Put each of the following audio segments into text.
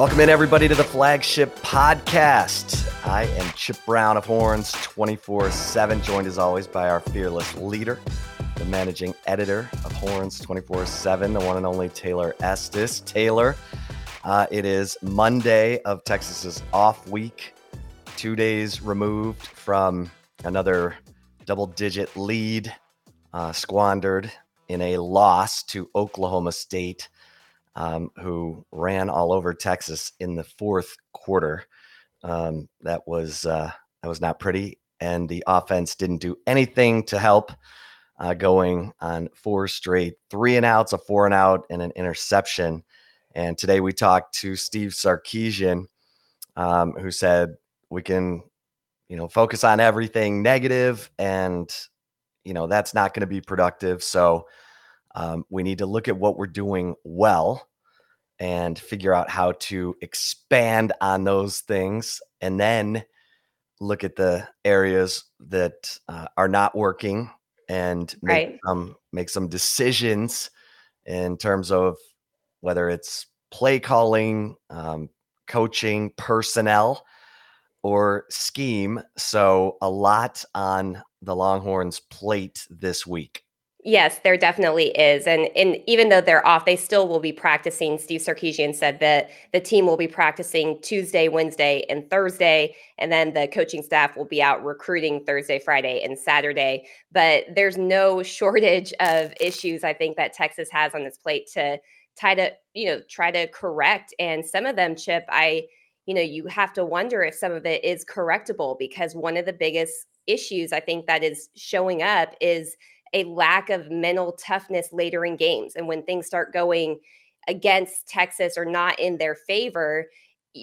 Welcome in, everybody, to the flagship podcast. I am Chip Brown of Horns 24 7, joined as always by our fearless leader, the managing editor of Horns 24 7, the one and only Taylor Estes. Taylor, uh, it is Monday of Texas's off week, two days removed from another double digit lead uh, squandered in a loss to Oklahoma State um, who ran all over Texas in the fourth quarter. Um, that was uh, that was not pretty, and the offense didn't do anything to help. Uh, going on four straight three and outs, a four and out, and an interception. And today we talked to Steve Sarkisian, um, who said we can, you know, focus on everything negative, and you know that's not going to be productive. So um, we need to look at what we're doing well and figure out how to expand on those things and then look at the areas that uh, are not working and make Right. some make some decisions in terms of whether it's play calling, um, coaching, personnel, or scheme. So a lot on the Longhorns' plate this week. Yes, there definitely is. And and even though they're off, they still will be practicing. Steve Sarkisian said that the team will be practicing Tuesday, Wednesday, and Thursday. And then the coaching staff will be out recruiting Thursday, Friday, and Saturday. But there's no shortage of issues I think that Texas has on its plate to try to, you know, try to correct. And some of them, Chip, I, you know, you have to wonder if some of it is correctable because one of the biggest issues I think that is showing up is a lack of mental toughness later in games. And when things start going against Texas or not in their favor,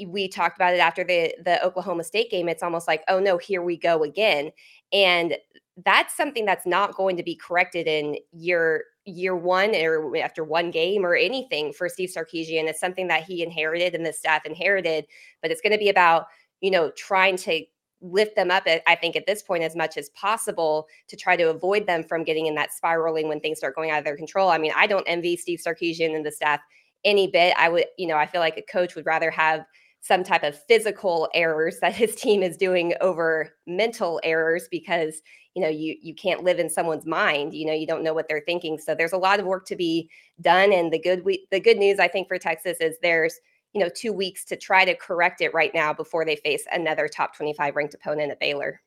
we talked about it after the the Oklahoma State game. It's almost like, oh no, here we go again. And that's something that's not going to be corrected in year year one or after one game or anything for Steve Sarkisian. It's something that he inherited and the staff inherited, but it's going to be about you know trying to lift them up i think at this point as much as possible to try to avoid them from getting in that spiraling when things start going out of their control. I mean i don't envy steve sarkisian and the staff any bit. I would you know i feel like a coach would rather have some type of physical errors that his team is doing over mental errors because you know you you can't live in someone's mind you know you don't know what they're thinking. So there's a lot of work to be done. And the good we, the good news i think for texas is there's you know, two weeks to try to correct it right now before they face another top 25 ranked opponent at Baylor.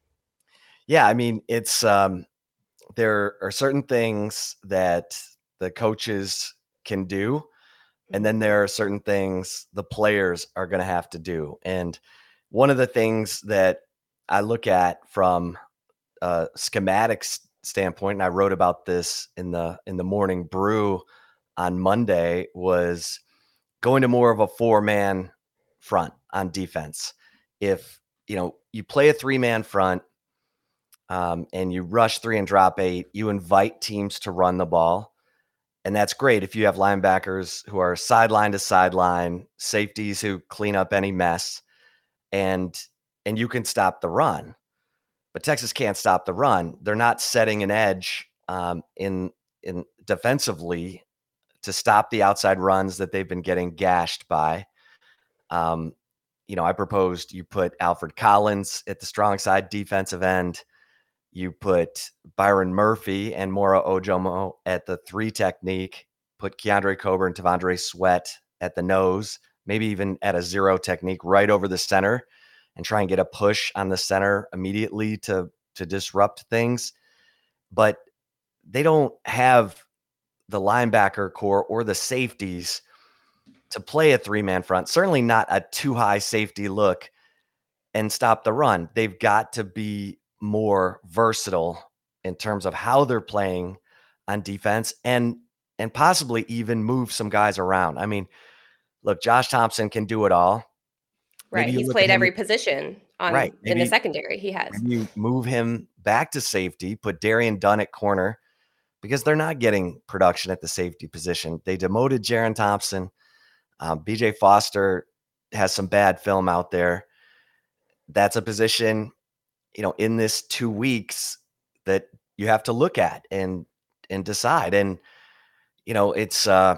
Yeah, I mean, it's um there are certain things that the coaches can do and then there are certain things the players are going to have to do. And one of the things that I look at from a schematic standpoint and I wrote about this in the in the morning brew on Monday was going to more of a four man front on defense. If you know you play a three man front um, and you rush three and drop eight, you invite teams to run the ball. And that's great if you have linebackers who are sideline to sideline, safeties who clean up any mess, and and you can stop the run. But Texas can't stop the run. They're not setting an edge um, in in defensively to stop the outside runs that they've been getting gashed by. Um, you know, I proposed you put Alfred Collins at the strong side defensive end. You put Byron Murphy and Moro Ojomo at the three technique. Put Keondre Coburn, T'Vondre Sweat at the nose, maybe even at a zero technique right over the center, and try and get a push on the center immediately to to disrupt things. But they don't have the linebacker core or the safeties to play a three man front, certainly not a too high safety look and stop the run. They've got to be more versatile in terms of how they're playing on defense and and possibly even move some guys around. I mean, look, Josh Thompson can do it all. Maybe Right. He's played every position on Right. in the secondary. He has. Maybe you move him back to safety, put Darian Dunn at corner because they're not getting production at the safety position. They demoted Jerrin Thompson. Um, BJ Foster has some bad film out there. That's a position, you know, in this two weeks that you have to look at and and decide. And you know, it's uh,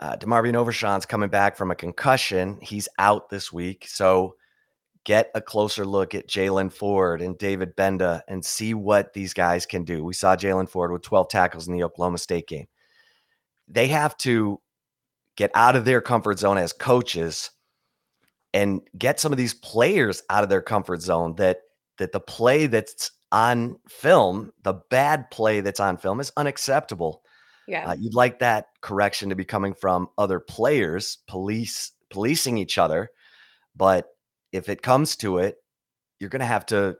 uh, DeMarvion Overshown's coming back from a concussion. He's out this week. So get a closer look at Jaylan Ford and David Gbenda and see what these guys can do. We saw Jaylan Ford with 12 tackles in the Oklahoma State game. They have to get out of their comfort zone as coaches and get some of these players out of their comfort zone that that the play that's on film, the bad play that's on film is unacceptable. Yeah. Uh, you'd like that correction to be coming from other players, police policing each other, but if it comes to it, you're going to have to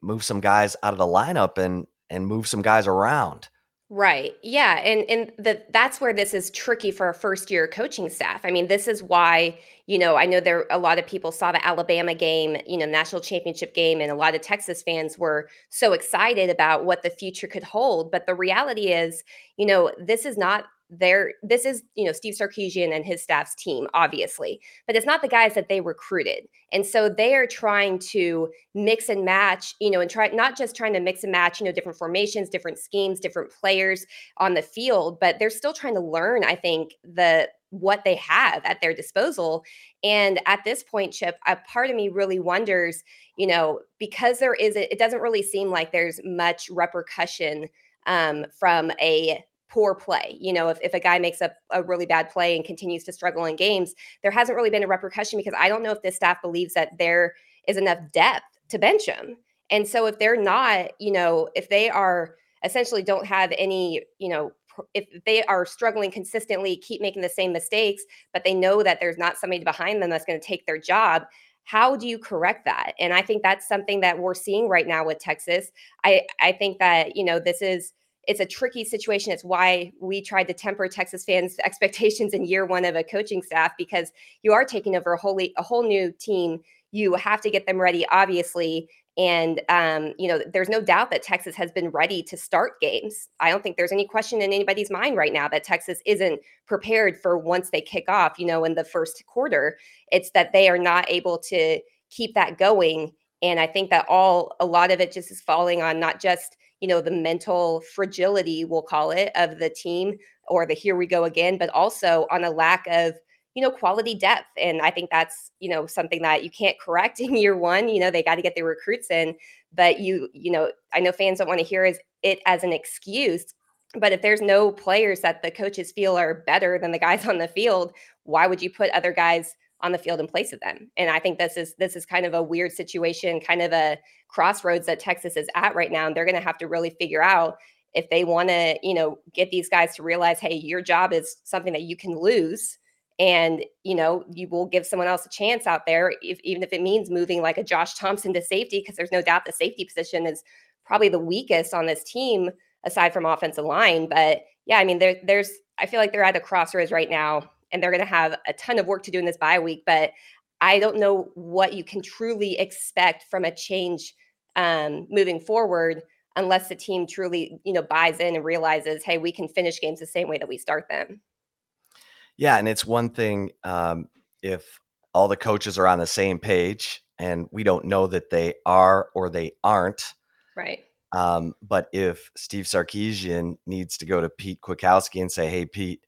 move some guys out of the lineup and and move some guys around. Right. Yeah, and and the that's where this is tricky for a first year coaching staff. I mean, this is why, you know, I know there a lot of people saw the Alabama game, you know, national championship game and a lot of Texas fans were so excited about what the future could hold, but the reality is, you know, this is not they're this is you know Steve Sarkisian and his staff's team obviously but it's not the guys that they recruited. And so they are trying to mix and match you know and try not just trying to mix and match you know different formations different schemes different players on the field but they're still trying to learn I think the what they have at their disposal. And at this point chip a part of me really wonders you know because there is it doesn't really seem like there's much repercussion um, from a poor play. You know, if, if a guy makes a, a really bad play and continues to struggle in games, there hasn't really been a repercussion because I don't know if this staff believes that there is enough depth to bench him. And so if they're not, you know, if they are essentially don't have any, you know, if they are struggling consistently, keep making the same mistakes, but they know that there's not somebody behind them that's going to take their job, how do you correct that? And I think that's something that we're seeing right now with Texas. I I think that, you know, this is it's a tricky situation. It's why we tried to temper Texas fans' expectations in year one of a coaching staff because you are taking over a wholly a whole new team. You have to get them ready, obviously. And um, you know, there's no doubt that Texas has been ready to start games. I don't think there's any question in anybody's mind right now that Texas isn't prepared for once they kick off, you know, in the first quarter. It's that they are not able to keep that going. And I think that all a lot of it just is falling on not just you know the mental fragility we'll call it of the team or the here we go again but also on a lack of you know quality depth and i think that's you know something that you can't correct in year one you know they got to get their recruits in but you you know i know fans don't want to hear it as an excuse but if there's no players that the coaches feel are better than the guys on the field why would you put other guys on the field in place of them. And I think this is this is kind of a weird situation, kind of a crossroads that Texas is at right now. And they're going to have to really figure out if they want to, you know, get these guys to realize, hey, your job is something that you can lose. And you know you will give someone else a chance out there, if, even if it means moving like a Josh Thompson to safety, because there's no doubt the safety position is probably the weakest on this team aside from offensive line. But yeah, I mean, there, there's I feel like they're at a crossroads right now and they're going to have a ton of work to do in this bye week. But I don't know what you can truly expect from a change um, moving forward unless the team truly, you know, buys in and realizes, hey, we can finish games the same way that we start them. Yeah, and it's one thing um, if all the coaches are on the same page, and we don't know that they are or they aren't. Right. Um, but if Steve Sarkisian needs to go to Pete Kwiatkowski and say, "Hey, Pete,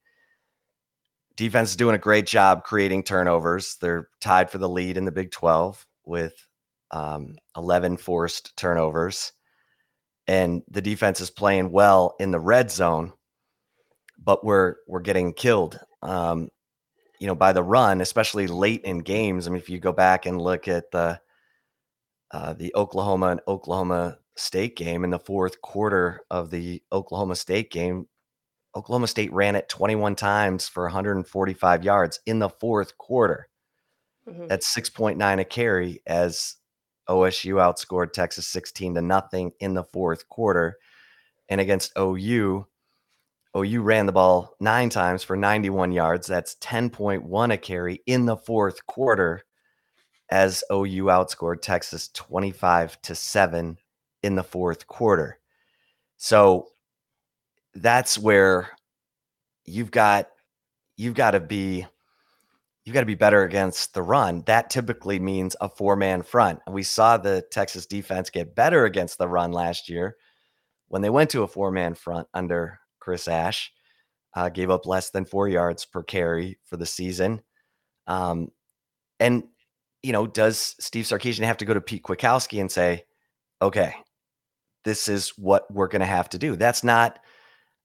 defense is doing a great job creating turnovers. They're tied for the lead in the Big 12 with um, 11 forced turnovers. And the defense is playing well in the red zone, but we're we're getting killed. Um, you know, by the run, especially late in games. I mean, if you go back and look at the uh, the Oklahoma and Oklahoma State game in the fourth quarter of the Oklahoma State game, Oklahoma State ran it 21 times for 145 yards in the fourth quarter. Mm-hmm. That's 6.9 a carry as OSU outscored Texas 16 to nothing in the fourth quarter. And against OU, OU ran the ball nine times for 91 yards. That's 10.1 a carry in the fourth quarter as OU outscored Texas 25 to 7 in the fourth quarter. So that's where you've got you've got to be you've got to be better against the run. That typically means a four man front. And we saw the Texas defense get better against the run last year when they went to a four man front under Chris Ash. uh, gave up less than four yards per carry for the season. Um, and, you know, does Steve Sarkisian have to go to Pete Kwiatkowski and say, okay, this is what we're going to have to do? That's not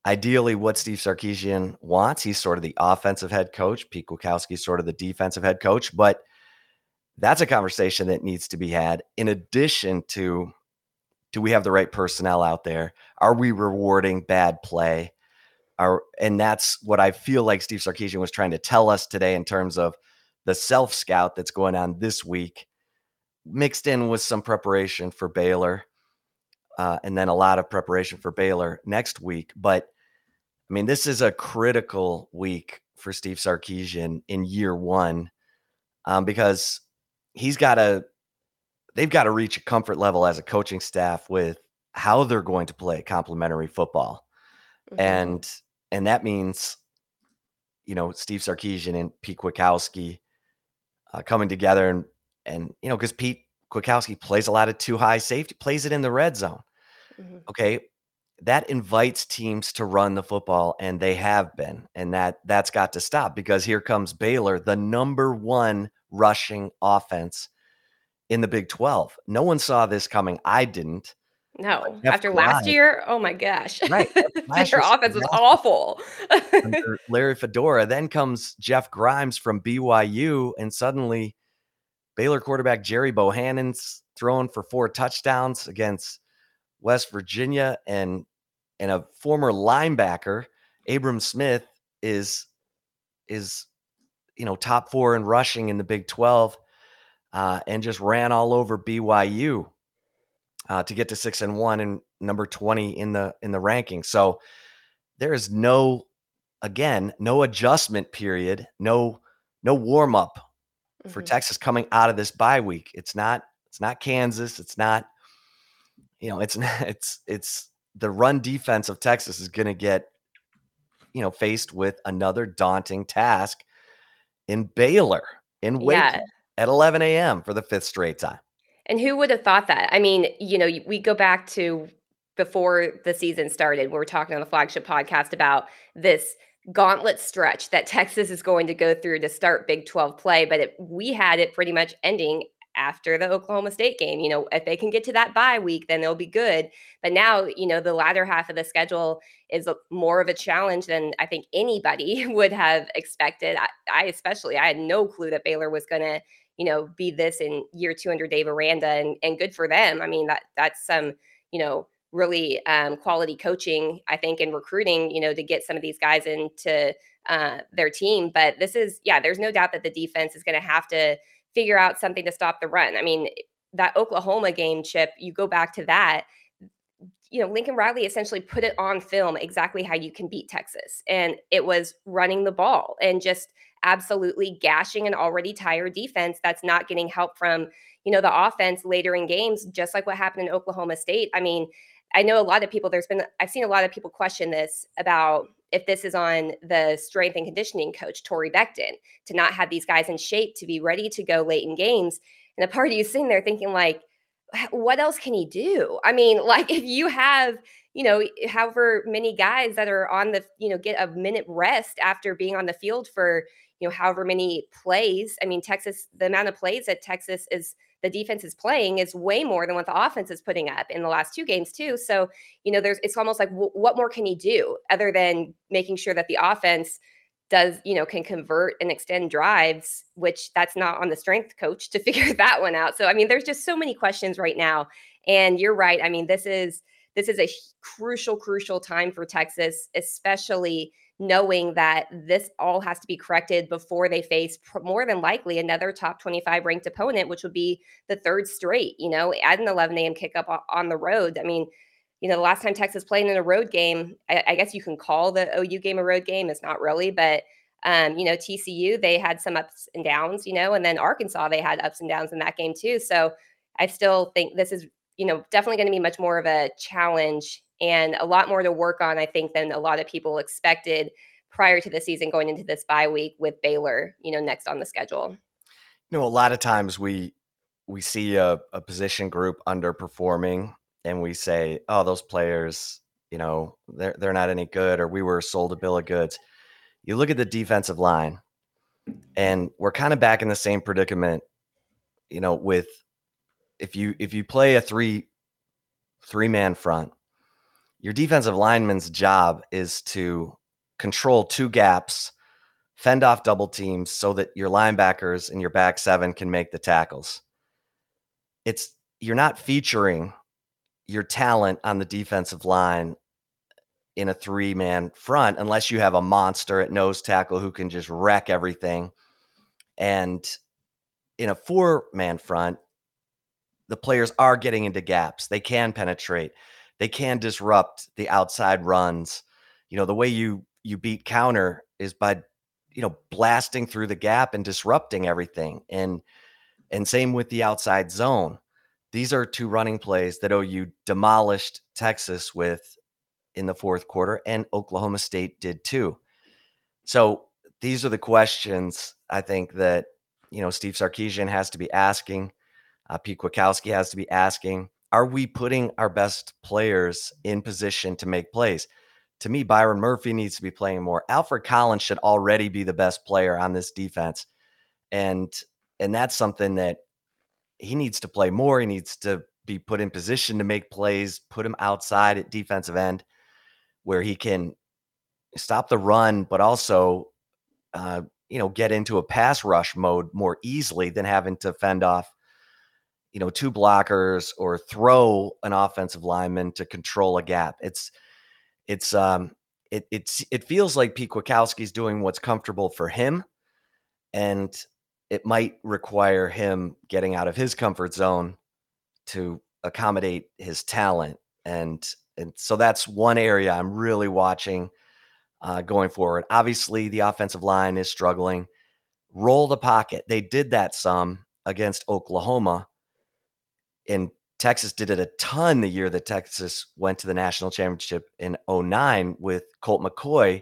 ideally what Steve Sarkisian wants. He's sort of the offensive head coach. Pete Kwiatkowski is sort of the defensive head coach. But that's a conversation that needs to be had in addition to do we have the right personnel out there? Are we rewarding bad play? Are, and that's what I feel like Steve Sarkisian was trying to tell us today in terms of the self scout that's going on this week, mixed in with some preparation for Baylor, uh, and then a lot of preparation for Baylor next week. But I mean, this is a critical week for Steve Sarkisian in year one um, because he's got to, they've got to reach a comfort level as a coaching staff with how they're going to play complementary football. Mm-hmm. And, and that means, you know, Steve Sarkisian and Pete Kwiatkowski uh, coming together and, and, you know, because Pete Kwiatkowski plays a lot of two high safety, plays it in the red zone. Mm-hmm. Okay? That invites teams to run the football and they have been and that that's got to stop because here comes Baylor the number 1 rushing offense in the Big 12 no one saw this coming. I didn't. No. After last year? Oh my gosh. Right. Their offense was awful. Larry fedora then comes jeff grimes from byu and suddenly baylor quarterback Gerry Bohanon's throwing for four touchdowns against West Virginia and and a former linebacker, Abram Smith, is is you know top four in rushing in the Big Twelve, uh, and just ran all over BYU uh, to get to six and one and number twenty in the in the ranking. So there is no again no adjustment period, no no warm up mm-hmm. for Texas coming out of this bye week. It's not it's not Kansas. It's not you know it's it's it's the run defense of Texas is going to get, you know, faced with another daunting task in Baylor in Wake yeah. at 11 a.m. for the fifth straight time. And who would have thought that? I mean, you know, we go back to before the season started. We were talking on the flagship podcast about this gauntlet stretch that Texas is going to go through to start Big 12 play, but it, we had it pretty much ending after the Oklahoma State game. You know, if they can get to that bye week, then they'll be good. But now, you know, the latter half of the schedule is more of a challenge than I think anybody would have expected. I, I especially, I had no clue that Baylor was going to, you know, be this in year 200 Dave Aranda, and and good for them. I mean, that that's some, you know, really um, quality coaching, I think, in recruiting, you know, to get some of these guys into uh, their team. But this is, yeah, there's no doubt that the defense is going to have to figure out something to stop the run. I mean, that Oklahoma game, Chip, you go back to that. You know, Lincoln Riley essentially put it on film exactly how you can beat Texas. And it was running the ball and just absolutely gashing an already tired defense that's not getting help from, you know, the offense later in games, just like what happened in Oklahoma State. I mean, I know a lot of people, there's been, I've seen a lot of people question this about if this is on the strength and conditioning coach, Torre Becton, to not have these guys in shape to be ready to go late in games. And a part of you sitting there thinking, like, what else can he do? I mean, like, if you have, you know, however many guys that are on the, you know, get a minute rest after being on the field for, you know, however many plays. I mean, Texas, the amount of plays that Texas is the defense is playing is way more than what the offense is putting up in the last two games too. So, you know, there's it's almost like w- what more can he do other than making sure that the offense does, you know, can convert and extend drives, which that's not on the strength coach to figure that one out. So, I mean, there's just so many questions right now. And you're right. I mean, this is this is a crucial crucial time for Texas, especially knowing that this all has to be corrected before they face more than likely another top 25 ranked opponent, which would be the third straight, you know, at an 11 a.m. kickoff on the road. I mean, you know, the last time Texas played in a road game, I, I guess you can call the OU game a road game. It's not really, but um, you know, TCU, they had some ups and downs, you know, and then Arkansas, they had ups and downs in that game too. So I still think this is, you know, definitely going to be much more of a challenge and a lot more to work on, I think, than a lot of people expected prior to the season going into this bye week with Baylor, you know, next on the schedule. You know, a lot of times we we see a, a position group underperforming and we say, oh, those players, you know, they're they're not any good, or we were sold a bill of goods. You look at the defensive line, and we're kind of back in the same predicament, you know, with if you if you play a three three man front, your defensive lineman's job is to control two gaps, fend off double teams so that your linebackers and your back seven can make the tackles. It's you're not featuring your talent on the defensive line in a three man front unless you have a monster at nose tackle who can just wreck everything. And in a four man front, the players are getting into gaps. They can penetrate. They can disrupt the outside runs. You know, the way you you beat counter is by you know blasting through the gap and disrupting everything. And and same with the outside zone. These are two running plays that OU demolished Texas with in the fourth quarter, and Oklahoma State did too. So these are the questions I think that you know Steve Sarkisian has to be asking. Uh, Pete Kwiatkowski has to be asking, are we putting our best players in position to make plays? To me, Byron Murphy needs to be playing more. Alfred Collins should already be the best player on this defense. And and that's something that he needs to play more. He needs to be put in position to make plays, put him outside at defensive end where he can stop the run, but also, uh, you know, get into a pass rush mode more easily than having to fend off you know, two blockers or throw an offensive lineman to control a gap. It's it's um it it's it feels like Pete Kwiatkowski's doing what's comfortable for him, and it might require him getting out of his comfort zone to accommodate his talent. And and so that's one area I'm really watching uh, going forward. Obviously, the offensive line is struggling. Roll the pocket. They did that some against Oklahoma and Texas did it a ton the year that Texas went to the national championship in 09 with Colt McCoy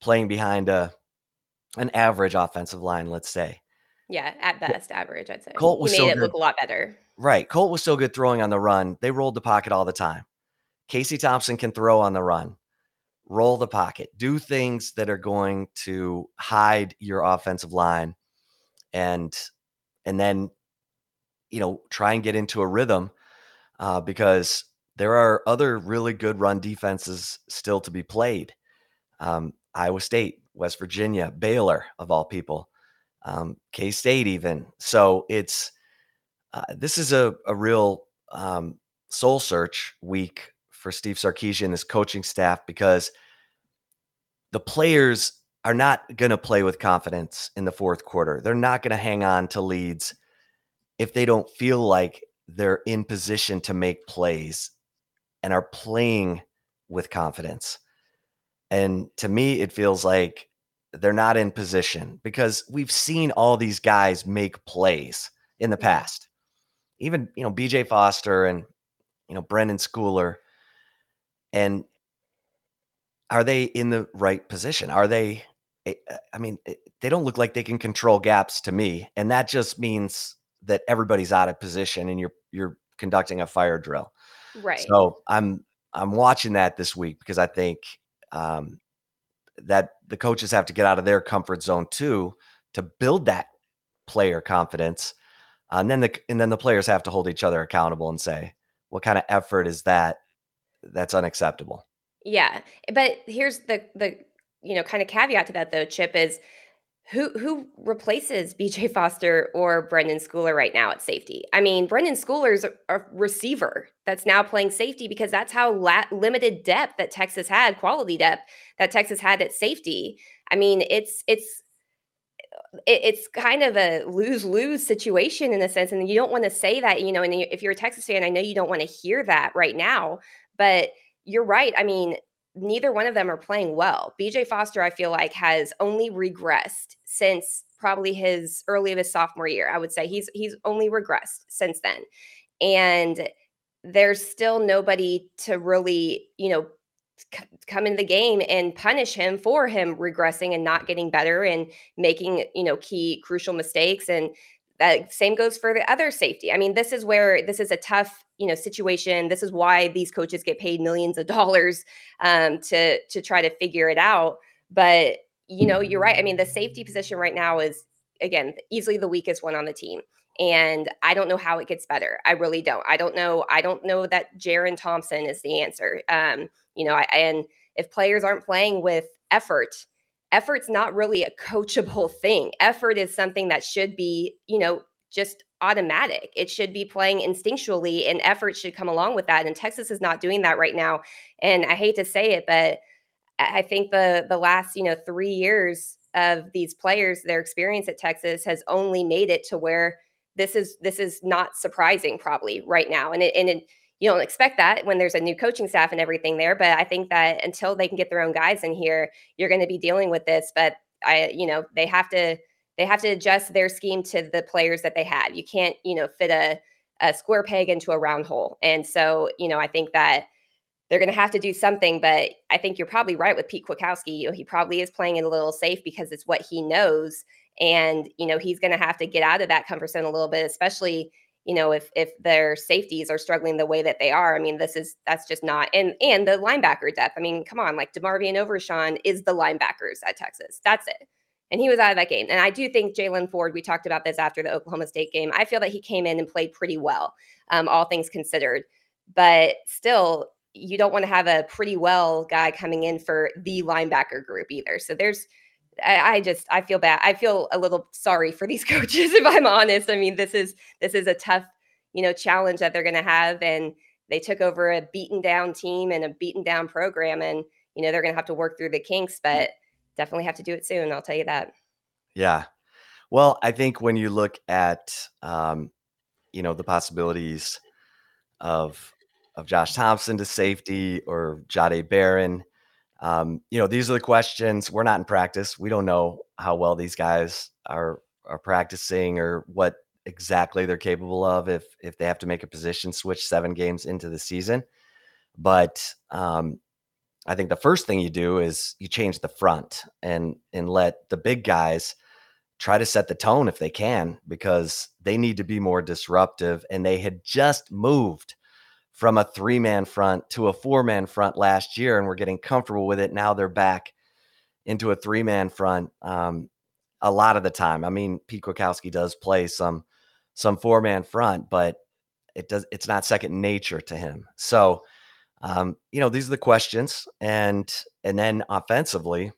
playing behind a an average offensive line, let's say. Yeah, at best, average, I'd say. Colt was he made so it good. look a lot better. Right. Colt was so good throwing on the run. They rolled the pocket all the time. Casey Thompson can throw on the run, roll the pocket, do things that are going to hide your offensive line and and then you know, try and get into a rhythm uh, because there are other really good run defenses still to be played. Um, Iowa State, West Virginia, Baylor, of all people, um, K State, even. So it's uh, this is a, a real um, soul search week for Steve Sarkisian and his coaching staff because the players are not going to play with confidence in the fourth quarter. They're not going to hang on to leads if they don't feel like they're in position to make plays and are playing with confidence. And to me, it feels like they're not in position because we've seen all these guys make plays in the past. Even, you know, BJ Foster and, you know, Brenden Schooler. And are they in the right position? Are they, eh, I mean, eh, they don't look like they can control gaps to me. And that just means that everybody's out of position and you're you're conducting a fire drill. Right. So I'm I'm watching that this week because I think um, that the coaches have to get out of their comfort zone too to build that player confidence. Uh, and then the and then the players have to hold each other accountable and say, what kind of effort is that that's unacceptable. Yeah. But here's the the you know kind of caveat to that though, Chip is who who replaces BJ Foster or Brenden Schooler right now at safety? I mean, Brenden Schooler's a receiver that's now playing safety because that's how la- limited depth that Texas had, quality depth that Texas had at safety. I mean, it's it's it's kind of a lose lose situation in a sense, and you don't want to say that, you know. And if you're a Texas fan, I know you don't want to hear that right now, but you're right. I mean, neither one of them are playing well. BJ Foster, I feel like, has only regressed since probably his early of his sophomore year. I would say he's he's only regressed since then. And there's still nobody to really, you know, c- come into the game and punish him for him regressing and not getting better and making, you know, key crucial mistakes and that same goes for the other safety. I mean, this is where this is a tough, you know, situation. This is why these coaches get paid millions of dollars um, to to try to figure it out. But you know, you're right. I mean, the safety position right now is again easily the weakest one on the team. And I don't know how it gets better. I really don't. I don't know. I don't know that Jerrin Thompson is the answer. Um, you know, I, and if players aren't playing with effort, effort's not really a coachable thing. Effort is something that should be, you know, just automatic. It should be playing instinctually and effort should come along with that. And Texas is not doing that right now. And I hate to say it, but I think the the last, you know, 3 years of these players, their experience at Texas has only made it to where this is this is not surprising probably right now. And it and it you don't expect that when there's a new coaching staff and everything there. But I think that until they can get their own guys in here, you're going to be dealing with this. But I, you know, they have to they have to adjust their scheme to the players that they have. You can't, you know, fit a a square peg into a round hole. And so, you know, I think that they're going to have to do something. But I think you're probably right with Pete Kwiatkowski. You know, he probably is playing it a little safe because it's what he knows, and you know, he's going to have to get out of that comfort zone a little bit, especially you know, if if their safeties are struggling the way that they are, I mean, this is that's just not and and the linebacker depth. I mean, come on, like DeMarvion Overshown is the linebackers at Texas. That's it. And he was out of that game. And I do think Jaylan Ford, we talked about this after the Oklahoma State game. I feel that he came in and played pretty well, um, all things considered. But still, you don't want to have a pretty well guy coming in for the linebacker group either. So there's I, I, just I feel bad. I feel a little sorry for these coaches if I'm honest. I mean, this is this is a tough, you know, challenge that they're going to have and they took over a beaten down team and a beaten down program and you know, they're going to have to work through the kinks, but definitely have to do it soon, I'll tell you that. Yeah. Well, I think when you look at um, you know, the possibilities of of Josh Thompson to safety or Jahdae Barron, um, you know, these are the questions. We're not in practice. We don't know how well these guys are are practicing or what exactly they're capable of if if they have to make a position switch seven games into the season. But um, I think the first thing you do is you change the front and and let the big guys try to set the tone if they can because they need to be more disruptive and they had just moved from a three man front to a four man front last year, and we're getting comfortable with it. Now they're back into a three man front um, a lot of the time. I mean, Pete Kwiatkowski does play some some four man front, but it does it's not second nature to him. So, um, you know, these are the questions, and and then offensively,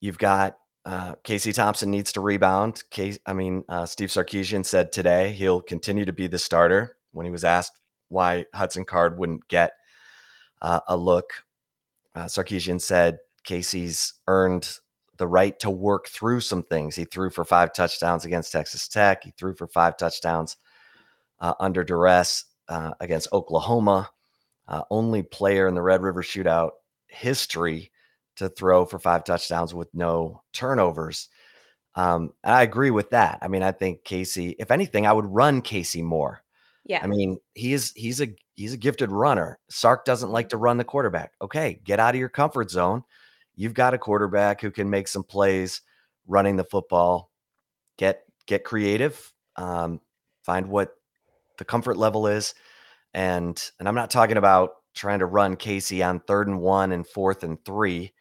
you've got uh, Casey Thompson needs to rebound. Case, I mean, uh, Steve Sarkisian said today he'll continue to be the starter. When he was asked why Hudson Card wouldn't get uh, a look. Uh, Sarkisian said Casey's earned the right to work through some things. He threw for five touchdowns against Texas Tech. He threw for five touchdowns uh, under duress uh, against Oklahoma. Uh, only player in the Red River Shootout history to throw for five touchdowns with no turnovers. Um, I agree with that. I mean, I think Casey, if anything, I would run Casey more. Yeah. I mean, he is he's a he's a gifted runner. Sark doesn't like to run the quarterback. Okay, get out of your comfort zone. You've got a quarterback who can make some plays running the football. Get get creative. Um, find what the comfort level is. And and I'm not talking about trying to run Casey on third and one and fourth and three.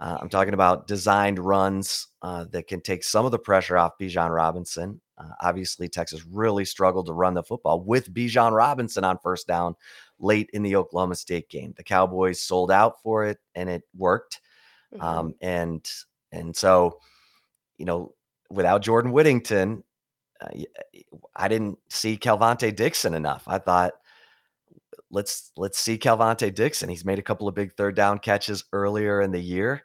Uh, I'm talking about designed runs uh, that can take some of the pressure off Bijan Robinson uh, obviously, Texas really struggled to run the football with Bijan Robinson on first down late in the Oklahoma State game. The Cowboys sold out for it, and it worked. Mm-hmm. Um, and and so, you know, without Jordan Whittington, uh, I didn't see Kelvontay Dixon enough. I thought let's let's see Kelvontay Dixon. He's made a couple of big third down catches earlier in the year.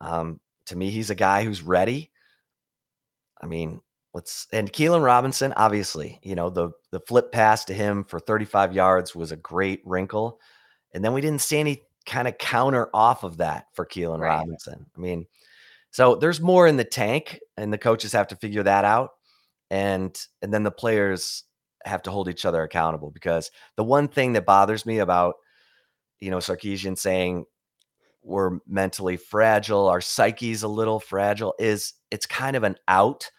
Um, to me, he's a guy who's ready. I mean, let's and Keilan Robinson, obviously, you know, the the flip pass to him for 35 yards was a great wrinkle. And then we didn't see any kind of counter off of that for Keilan right. Robinson. I mean, so there's more in the tank, and the coaches have to figure that out. And and then the players have to hold each other accountable because the one thing that bothers me about you know Sarkisian saying we're mentally fragile, our psyche's a little fragile, is it's kind of an out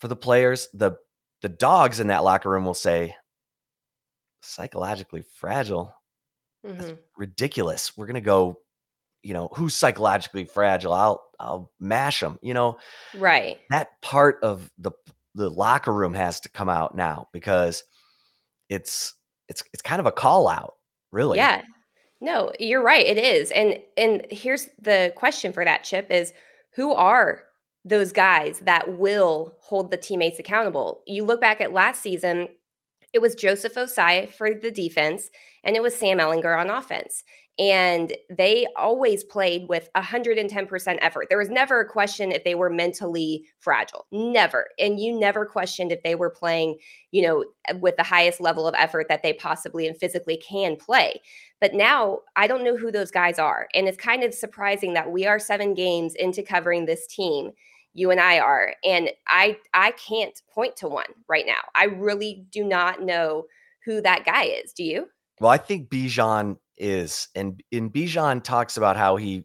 for the players. The the dogs in that locker room will say psychologically fragile. hmm Ridiculous. We're gonna go, you know, who's psychologically fragile? I'll I'll mash them. You know, Right. that part of the the locker room has to come out now because it's it's it's kind of a call out, really. Yeah. No, you're right. It is. And and here's the question for that chip is who are those guys that will hold the teammates accountable? You look back at last season, it was Joseph Ossai for the defense, and it was Sam Ehlinger on offense. And they always played with 110% effort. There was never a question if they were mentally fragile. Never. And you never questioned if they were playing, you know, with the highest level of effort that they possibly and physically can play. But now I don't know who those guys are. And it's kind of surprising that we are seven games into covering this team. You and I are. And I I can't point to one right now. I really do not know who that guy is. Do you? Well, I think Bijan is, and in Bijan talks about how he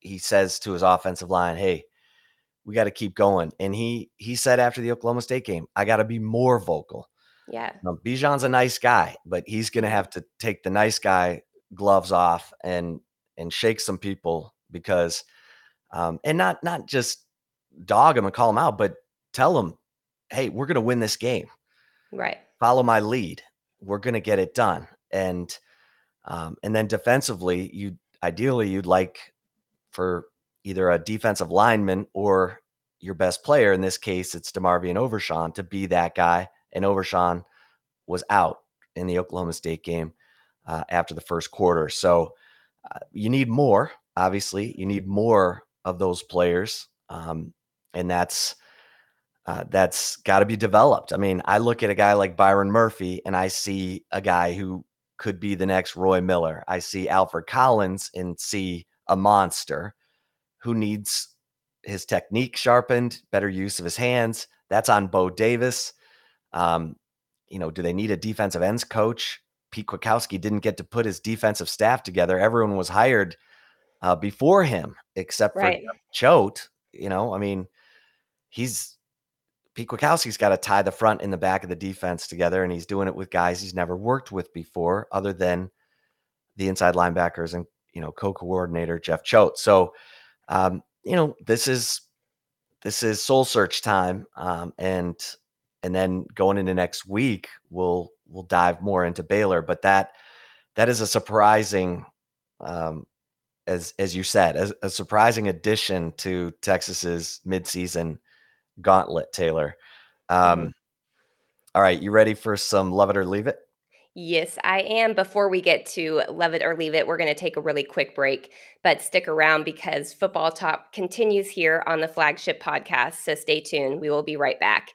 he says to his offensive line, "Hey, we got to keep going." And he he said after the Oklahoma State game, "I got to be more vocal." Yeah. Bijan's a nice guy, but he's going to have to take the nice guy gloves off and and shake some people because, um, and not not just dog him and call him out, but tell him, "Hey, we're going to win this game. Right. Follow my lead. We're going to get it done." And um, and then defensively, you ideally you'd like for either a defensive lineman or your best player. In this case, it's DeMarvion Overshown to be that guy. And Overshown was out in the Oklahoma State game uh, after the first quarter. So uh, you need more. Obviously, you need more of those players, um, and that's uh, that's got to be developed. I mean, I look at a guy like Byron Murphy, and I see a guy who could be the next Roy Miller. I see Alfred Collins and see a monster who needs his technique sharpened, better use of his hands. That's on Bo Davis. Um, you know, do they need a defensive ends coach? Pete Kwiatkowski didn't get to put his defensive staff together. Everyone was hired uh, before him, except Right. for Choate. You know, I mean, he's Pete Kwiatkowski's got to tie the front and the back of the defense together, and he's doing it with guys he's never worked with before, other than the inside linebackers and you know co-coordinator Jeff Choate. So, um, you know, this is this is soul search time, um, and and then going into next week, we'll we'll dive more into Baylor. But that that is a surprising, um, as as you said, as a surprising addition to Texas's midseason gauntlet. Taylor, um, all right, you ready for some love it or leave it? Yes, I am. Before we get to love it or leave it, we're going to take a really quick break, but stick around because football talk continues here on the flagship podcast. So stay tuned. We will be right back.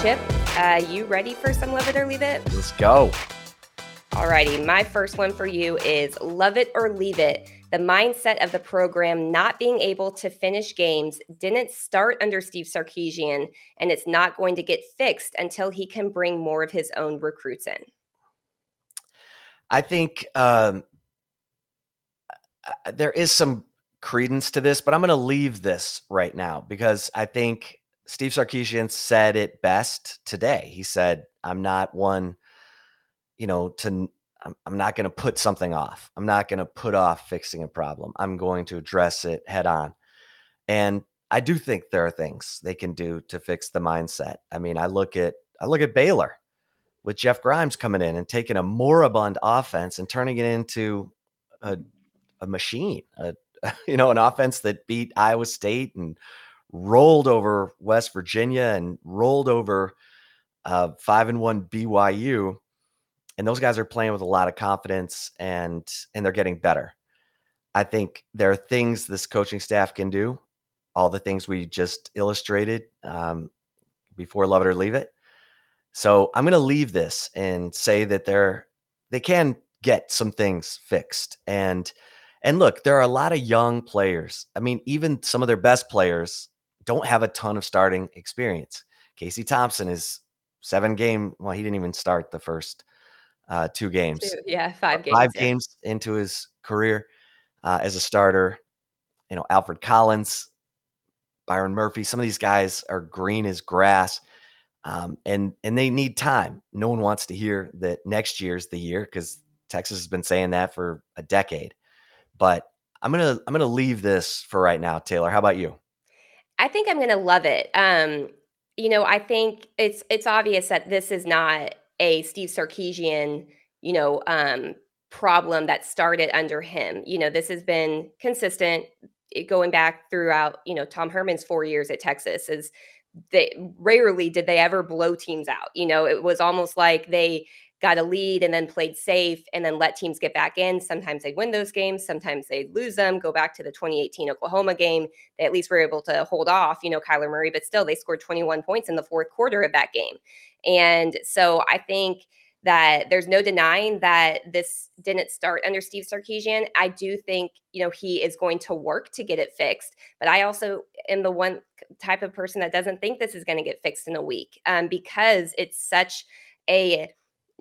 Chip, uh, you ready for some love it or leave it? Let's go. Alrighty, my first one for you is love it or leave it. The mindset of the program not being able to finish games didn't start under Steve Sarkisian, and it's not going to get fixed until he can bring more of his own recruits in. I think um, uh, there is some credence to this, but I'm going to leave this right now because I think Steve Sarkisian said it best today. He said, "I'm not one, you know, to I'm, I'm not going to put something off. I'm not going to put off fixing a problem. I'm going to address it head on." And I do think there are things they can do to fix the mindset. I mean, I look at I look at Baylor with Jeff Grimes coming in and taking a moribund offense and turning it into a, a machine, a, you know, an offense that beat Iowa State and rolled over West Virginia and rolled over uh, five and one BYU. And those guys are playing with a lot of confidence and and they're getting better. I think there are things this coaching staff can do, all the things we just illustrated um, before Love It or Leave It. So I'm going to leave this and say that they're they can get some things fixed. And and look, there are a lot of young players. I mean, even some of their best players don't have a ton of starting experience. Casey Thompson is seven game. Well, he didn't even start the first uh, two games. Two, yeah, five games. Five yeah. games into his career uh, as a starter. You know, Alfred Collins, Byron Murphy. Some of these guys are green as grass, um, and and they need time. No one wants to hear that next year's the year because Texas has been saying that for a decade. But I'm gonna I'm gonna leave this for right now, Taylor. How about you? I think I'm gonna love it. Um, you know, I think it's it's obvious that this is not a Steve Sarkisian, you know, um, problem that started under him. You know, this has been consistent going back throughout, you know, Tom Herman's four years at Texas is they rarely did they ever blow teams out. You know, it was almost like they got a lead and then played safe and then let teams get back in. Sometimes they win those games, sometimes they lose them. Go back to the 2018 Oklahoma game. They at least were able to hold off, you know, Kyler Murray, but still they scored 21 points in the fourth quarter of that game. And so I think that there's no denying that this didn't start under Steve Sarkisian. I do think, you know, he is going to work to get it fixed, but I also am the one type of person that doesn't think this is going to get fixed in a week um, because it's such a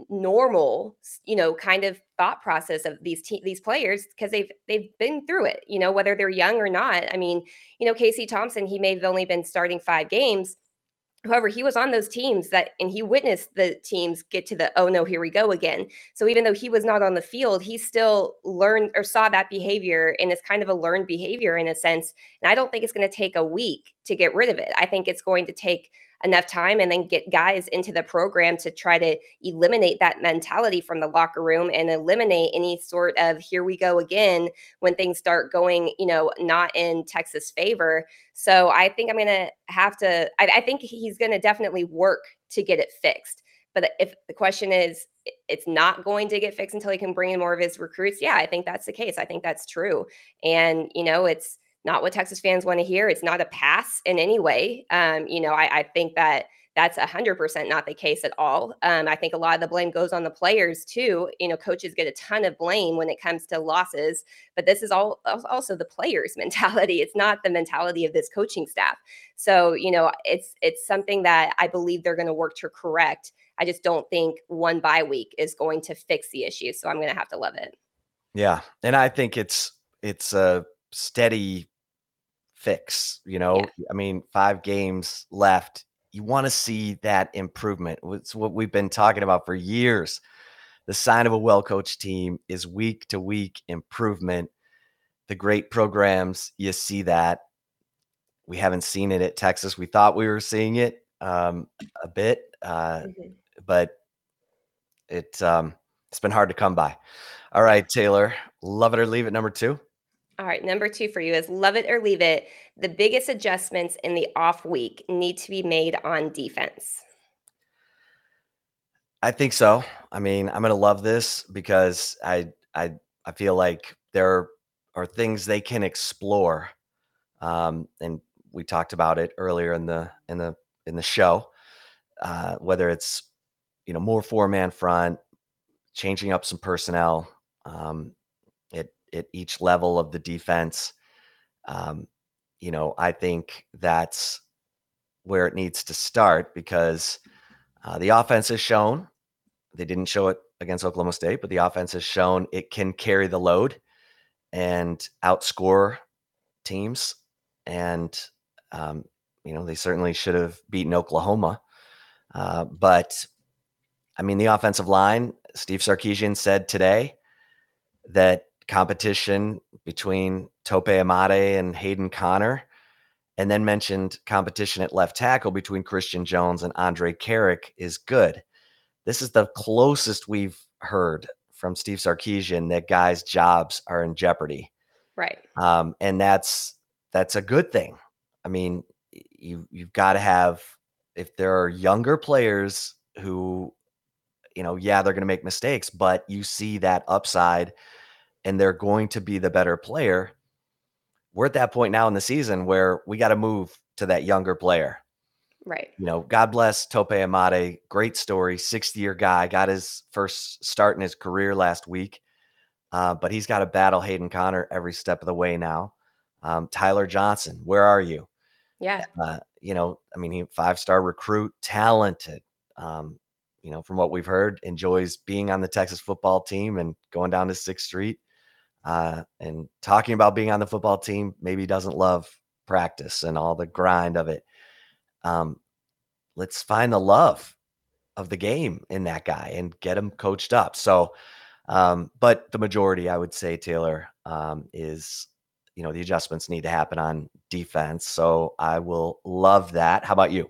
normal you know kind of thought process of these te- these players because they've they've been through it you know whether they're young or not i mean you know casey thompson he may have only been starting five games However, he was on those teams that, and he witnessed the teams get to the, oh no, here we go again. So even though he was not on the field, he still learned or saw that behavior and it's kind of a learned behavior in a sense. And I don't think it's going to take a week to get rid of it. I think it's going to take enough time and then get guys into the program to try to eliminate that mentality from the locker room and eliminate any sort of here we go again when things start going, you know, not in Texas favor. So I think I'm going to have to, I, I think he's going to definitely work to get it fixed. But if the question is, it's not going to get fixed until he can bring in more of his recruits, yeah, I think that's the case. I think that's true. And, you know, it's, not what Texas fans want to hear. It's not a pass in any way. Um, you know, I, I, think that that's a hundred percent not the case at all. Um, I think a lot of the blame goes on the players too. You know, coaches get a ton of blame when it comes to losses, but this is all also the players' mentality. It's not the mentality of this coaching staff. So, you know, it's it's something that I believe they're going to work to correct. I just don't think one bye week is going to fix the issue. So I'm going to have to love it. Yeah, and I think it's it's a steady fix. You know, yeah. I mean, five games left. You want to see that improvement. It's what we've been talking about for years. The sign of a well coached team is week to week improvement. The great programs, you see that. We haven't seen it at Texas. We thought we were seeing it um, a bit, uh, mm-hmm. but it um, it's been hard to come by. All right, Taylor, love it or leave it. Number two. All right, number two for you is love it or leave it. The biggest adjustments in the off week need to be made on defense. I think so. I mean, I'm going to love this because I I I feel like there are things they can explore, um, and we talked about it earlier in the in the in the show. Uh, whether it's you know more four man front, changing up some personnel, um, at each level of the defense. Um, you know, I think that's where it needs to start because uh, the offense has shown they didn't show it against Oklahoma State, but the offense has shown it can carry the load and outscore teams. And, um, you know, they certainly should have beaten Oklahoma. Uh, but I mean, the offensive line, Steve Sarkisian said today that competition between Tope Imade and Hayden Conner, and then mentioned competition at left tackle between Christian Jones and Andrej Karic is good. This is the closest we've heard from Steve Sarkisian that guys' jobs are in jeopardy. Right. Um, and that's that's a good thing. I mean, you you've got to have if there are younger players who, you know, yeah, they're going to make mistakes, but you see that upside and they're going to be the better player, we're at that point now in the season where we got to move to that younger player. Right. You know, God bless Tope Imade. Great story. 60 year guy. Got his first start in his career last week. Uh, but he's got to battle Hayden Conner every step of the way now. Um, Tyler Johnson, where are you? Yeah. Uh, you know, I mean, he five star recruit, talented. Um, you know, from what we've heard, enjoys being on the Texas football team and going down to Sixth Street. Uh, and talking about being on the football team, maybe doesn't love practice and all the grind of it. Um, let's find the love of the game in that guy and get him coached up. So, um, but the majority, I would say, Taylor, um, is you know the adjustments need to happen on defense. So I will love that. How about you?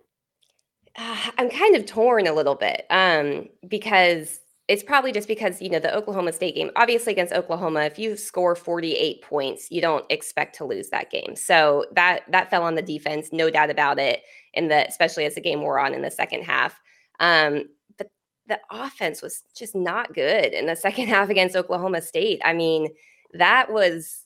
Uh, I'm kind of torn a little bit um, because it's probably just because you know the Oklahoma State game. Obviously, against Oklahoma, if you score 48 points, you don't expect to lose that game. So that that fell on the defense, no doubt about it. The especially as the game wore on in the second half, um, but the offense was just not good in the second half against Oklahoma State. I mean, that was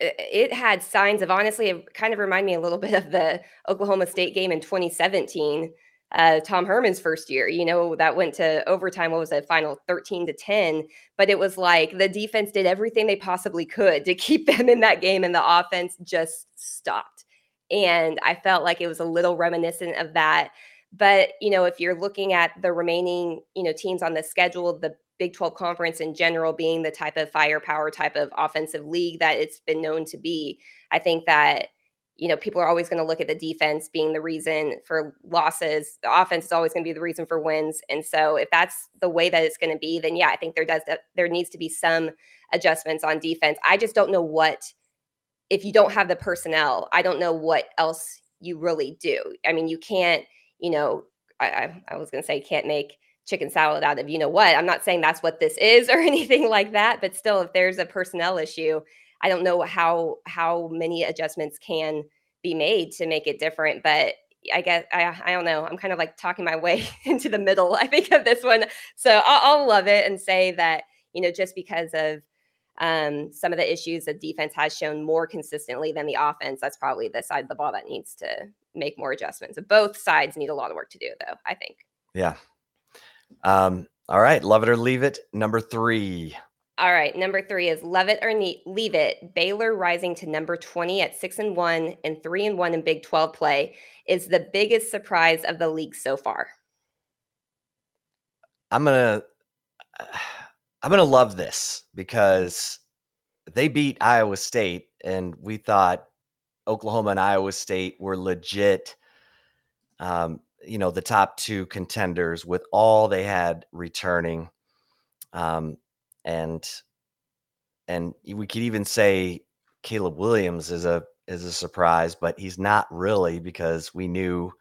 it had signs of honestly it kind of remind me a little bit of the Oklahoma State game in 2017 uh, Tom Herman's first year. You know, that went to overtime. What was it? Final 13 to 10. But it was like the defense did everything they possibly could to keep them in that game, and the offense just stopped. And I felt like it was a little reminiscent of that. But, you know, if you're looking at the remaining, you know, teams on the schedule, the Big 12 conference in general being the type of firepower type of offensive league that it's been known to be, I think that you know, people are always going to look at the defense being the reason for losses. The offense is always going to be the reason for wins. And so if that's the way that it's going to be, then yeah, I think there does uh, there needs to be some adjustments on defense. I just don't know what if you don't have the personnel, I don't know what else you really do. I mean, you can't, you know, I, I, I was going to say can't make chicken salad out of you know what. I'm not saying that's what this is or anything like that, but still, if there's a personnel issue, I don't know how how many adjustments can be made to make it different, but I guess I I don't know. I'm kind of like talking my way into the middle. I think of this one, so I'll, I'll love it and say that you know just because of um, some of the issues that defense has shown more consistently than the offense, that's probably the side of the ball that needs to make more adjustments. Both sides need a lot of work to do, though. I think. Yeah. Um, all right, love it or leave it. Number three. All right, number three is love it or leave it. Baylor rising to number 20 at six and one and three and one in Big 12 play is the biggest surprise of the league so far. I'm gonna I'm gonna love this because they beat Iowa State and we thought Oklahoma and Iowa State were legit um, you know, the top two contenders with all they had returning. Um, and and we could even say Caleb Williams is a is a surprise, but he's not really because we knew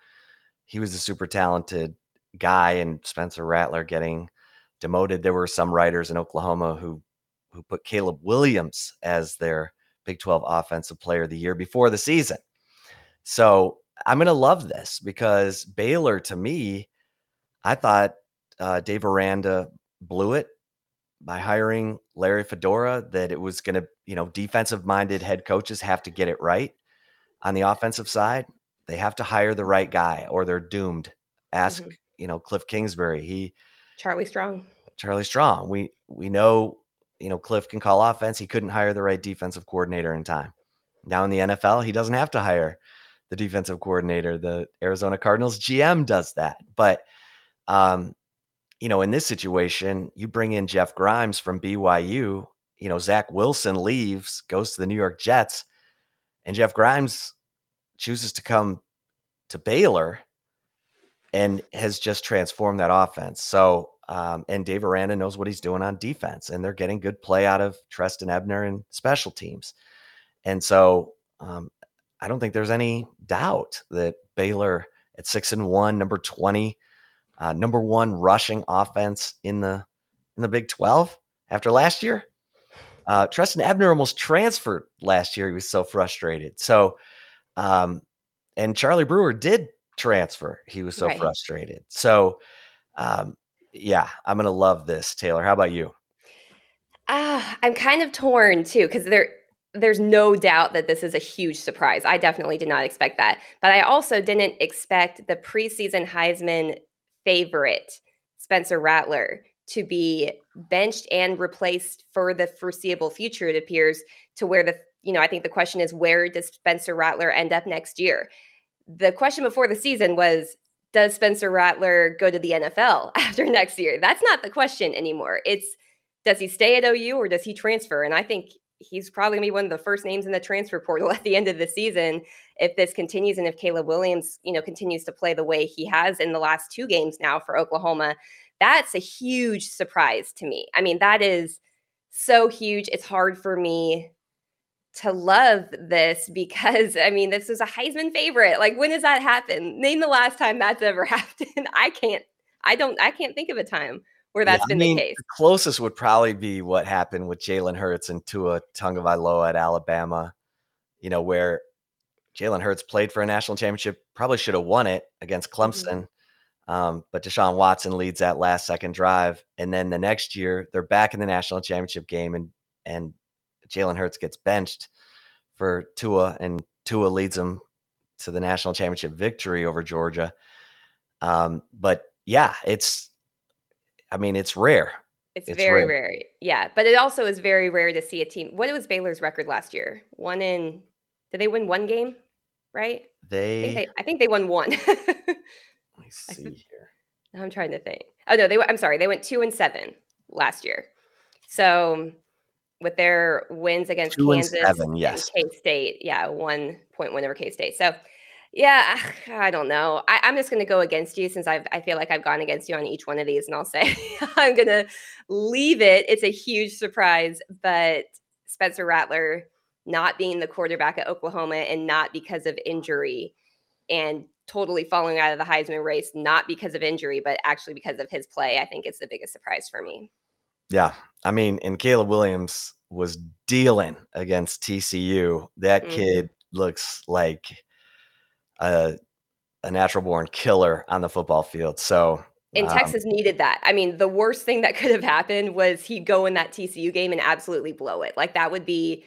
he was a super talented guy and Spencer Rattler getting demoted. There were some writers in Oklahoma who who put Caleb Williams as their Big 12 offensive player of the year before the season. So I'm going to love this because Baylor to me, I thought uh, Dave Aranda blew it by hiring Larry Fedora that it was going to, you know, defensive minded head coaches have to get it right on the offensive side. They have to hire the right guy or they're doomed. Ask, mm-hmm. you know, Cliff Kingsbury. He Charlie Strong. Charlie Strong. We we know, you know, Cliff can call offense. He couldn't hire the right defensive coordinator in time. Now in the NFL, he doesn't have to hire the defensive coordinator. The Arizona Cardinals GM does that. But um, you know, in this situation, you bring in Jeff Grimes from BYU, you know, Zach Wilson leaves, goes to the New York Jets, and Jeff Grimes chooses to come to Baylor and has just transformed that offense. So, um, and Dave Aranda knows what he's doing on defense, and they're getting good play out of Trestan Ebner and special teams. And so, um, I don't think there's any doubt that Baylor at six and one, number 20, uh, number one rushing offense in the in the Big 12 after last year. Uh, Trestan Ebner almost transferred last year. He was so frustrated. So, um, and Charlie Brewer did transfer. He was so right. frustrated. So, um, yeah, I'm gonna love this, Taylor. How about you? Uh, I'm kind of torn too because there there's no doubt that this is a huge surprise. I definitely did not expect that. But I also didn't expect the preseason Heisman favorite, Spencer Rattler, to be benched and replaced for the foreseeable future, it appears, to where the, you know, I think the question is where does Spencer Rattler end up next year? The question before the season was does Spencer Rattler go to the NFL after next year? That's not the question anymore. It's does he stay at OU or does he transfer? And I think he's probably going to be one of the first names in the transfer portal at the end of the season if this continues and if Caleb Williams, you know, continues to play the way he has in the last two games now for Oklahoma. That's a huge surprise to me. I mean, that is so huge. It's hard for me to love this because I mean, this is a Heisman favorite. Like, when does that happen? Name the last time that's ever happened. I can't, I don't, I can't think of a time where that's yeah, been I mean, the case. The closest would probably be what happened with Jalen Hurts and Tua Tagovailoa at Alabama. You know, where Jalen Hurts played for a national championship, probably should have won it against mm-hmm. Clemson. Mm-hmm. Um, but Deshaun Watson leads that last second drive, and then the next year they're back in the national championship game, and and Jalen Hurts gets benched for Tua, and Tua leads them to the national championship victory over Georgia. Um, but yeah, it's I mean, it's rare. It's, it's very rare. rare. Yeah, but it also is very rare to see a team. What was Baylor's record last year? One in. Did they win one game? Right. They. I think they, I think they won one. let me see here. I'm trying to think. Oh no, they. I'm sorry. They went two and seven last year. So with their wins against two Kansas and, seven, yes. K State, yeah, one point win over K State. So yeah, I don't know. I, am just going to go against you since I've, I feel like I've gone against you on each one of these, and I'll say I'm going to leave it. It's a huge surprise, but Spencer Rattler not being the quarterback at Oklahoma and not because of injury and totally falling out of the Heisman race, not because of injury, but actually because of his play, I think it's the biggest surprise for me. Yeah. I mean, and Caleb Williams was dealing against TCU. That mm-hmm. kid looks like a, a natural born killer on the football field. So and um, Texas needed that. I mean, the worst thing that could have happened was he go in that TCU game and absolutely blow it. Like that would be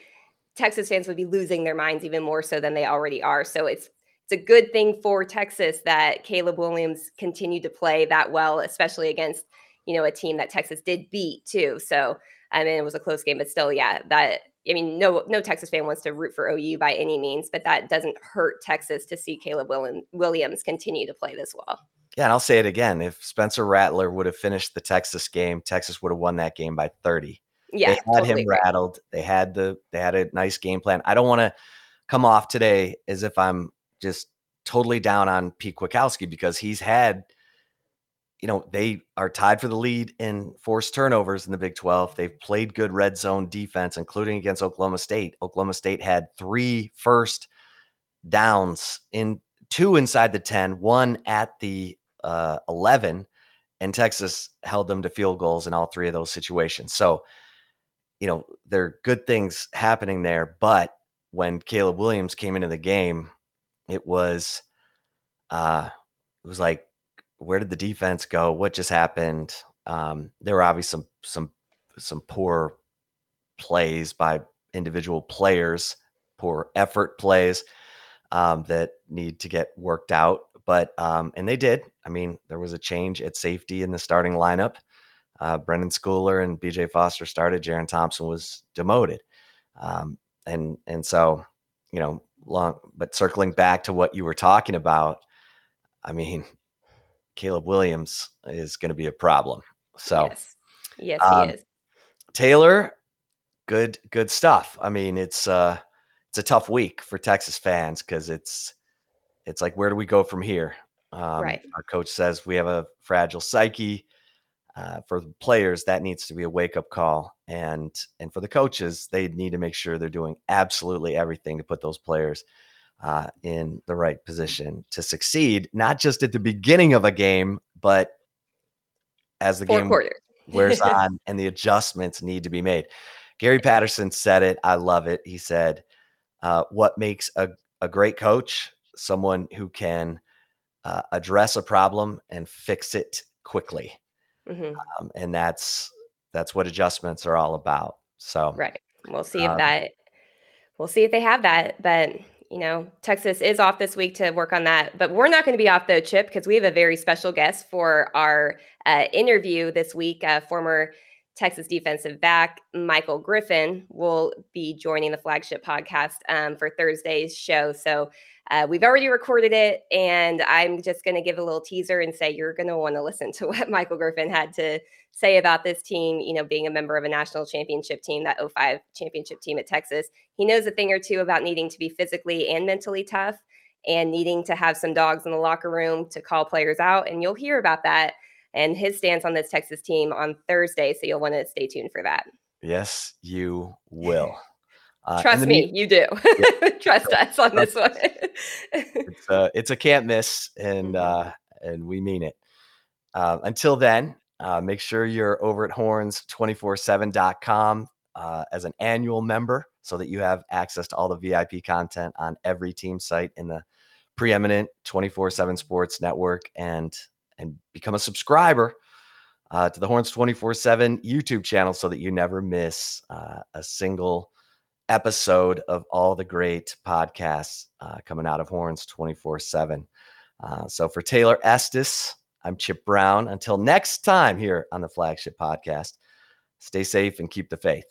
Texas fans would be losing their minds even more so than they already are. So it's it's a good thing for Texas that Caleb Williams continued to play that well, especially against you know a team that Texas did beat too. So I mean, it was a close game, but still, yeah, that I mean, no, no Texas fan wants to root for OU by any means, but that doesn't hurt Texas to see Caleb Williams continue to play this well. Yeah, and I'll say it again: if Spencer Rattler would have finished the Texas game, Texas would have won that game by thirty. Yeah, they had totally him rattled. They had the they had a nice game plan. I don't want to come off today as if I'm just totally down on Pete Kwiatkowski because he's had you know, they are tied for the lead in forced turnovers in the Big 12. They've played good red zone defense, including against Oklahoma State. Oklahoma State had three first downs in two inside the 10, one at the uh, 11, and Texas held them to field goals in all three of those situations. So, you know, there are good things happening there. But when Caleb Williams came into the game, it was, uh, it was like where did the defense go? What just happened? Um, there were obviously some some some poor plays by individual players, poor effort plays um, that need to get worked out. But um, and they did. I mean, there was a change at safety in the starting lineup. Uh, Brenden Schooler and B.J. Foster started. Jerrin Thompson was demoted, um, and and so you know, long. But circling back to what you were talking about, I mean, Caleb Williams is going to be a problem. So, yes, yes um, he is. Taylor, good, good stuff. I mean, it's uh, it's a tough week for Texas fans because it's it's like where do we go from here? Um, right. Our coach says we have a fragile psyche. Uh, for the players, that needs to be a wake up call, and and for the coaches, they need to make sure they're doing absolutely everything to put those players uh, in the right position to succeed, not just at the beginning of a game, but as the Four game wears on and the adjustments need to be made. Gary Patterson said it. I love it. He said, uh, What makes a, a great coach? Someone who can uh, address a problem and fix it quickly. Mm-hmm. Um, and that's that's what adjustments are all about. So right, we'll see if um, that. We'll see if they have that, but you know, Texas is off this week to work on that. But we're not going to be off though, Chip, because we have a very special guest for our uh, interview this week. Uh, former Texas defensive back Michael Griffin will be joining the flagship podcast um, for Thursday's show. So uh, we've already recorded it, and I'm just going to give a little teaser and say you're going to want to listen to what Michael Griffin had to say about this team, you know, being a member of a national championship team, that 05 championship team at Texas. He knows a thing or two about needing to be physically and mentally tough and needing to have some dogs in the locker room to call players out. And you'll hear about that and his stance on this Texas team on Thursday. So you'll want to stay tuned for that. Yes, you will. Uh, Trust me, you do. Yeah. Trust us on this one. it's, a, it's a can't miss, and mm-hmm. uh, and we mean it. Uh, until then, uh, make sure you're over at horns247.com uh, as an annual member so that you have access to all the VIP content on every team site in the preeminent 24 7 sports network and and become a subscriber uh, to the Horns 24 7 YouTube channel so that you never miss uh, a single episode of all the great podcasts uh, coming out of Horns 24 7. Uh, so for Taylor Estes, I'm Chip Brown. Until next time here on the flagship podcast, stay safe and keep the faith.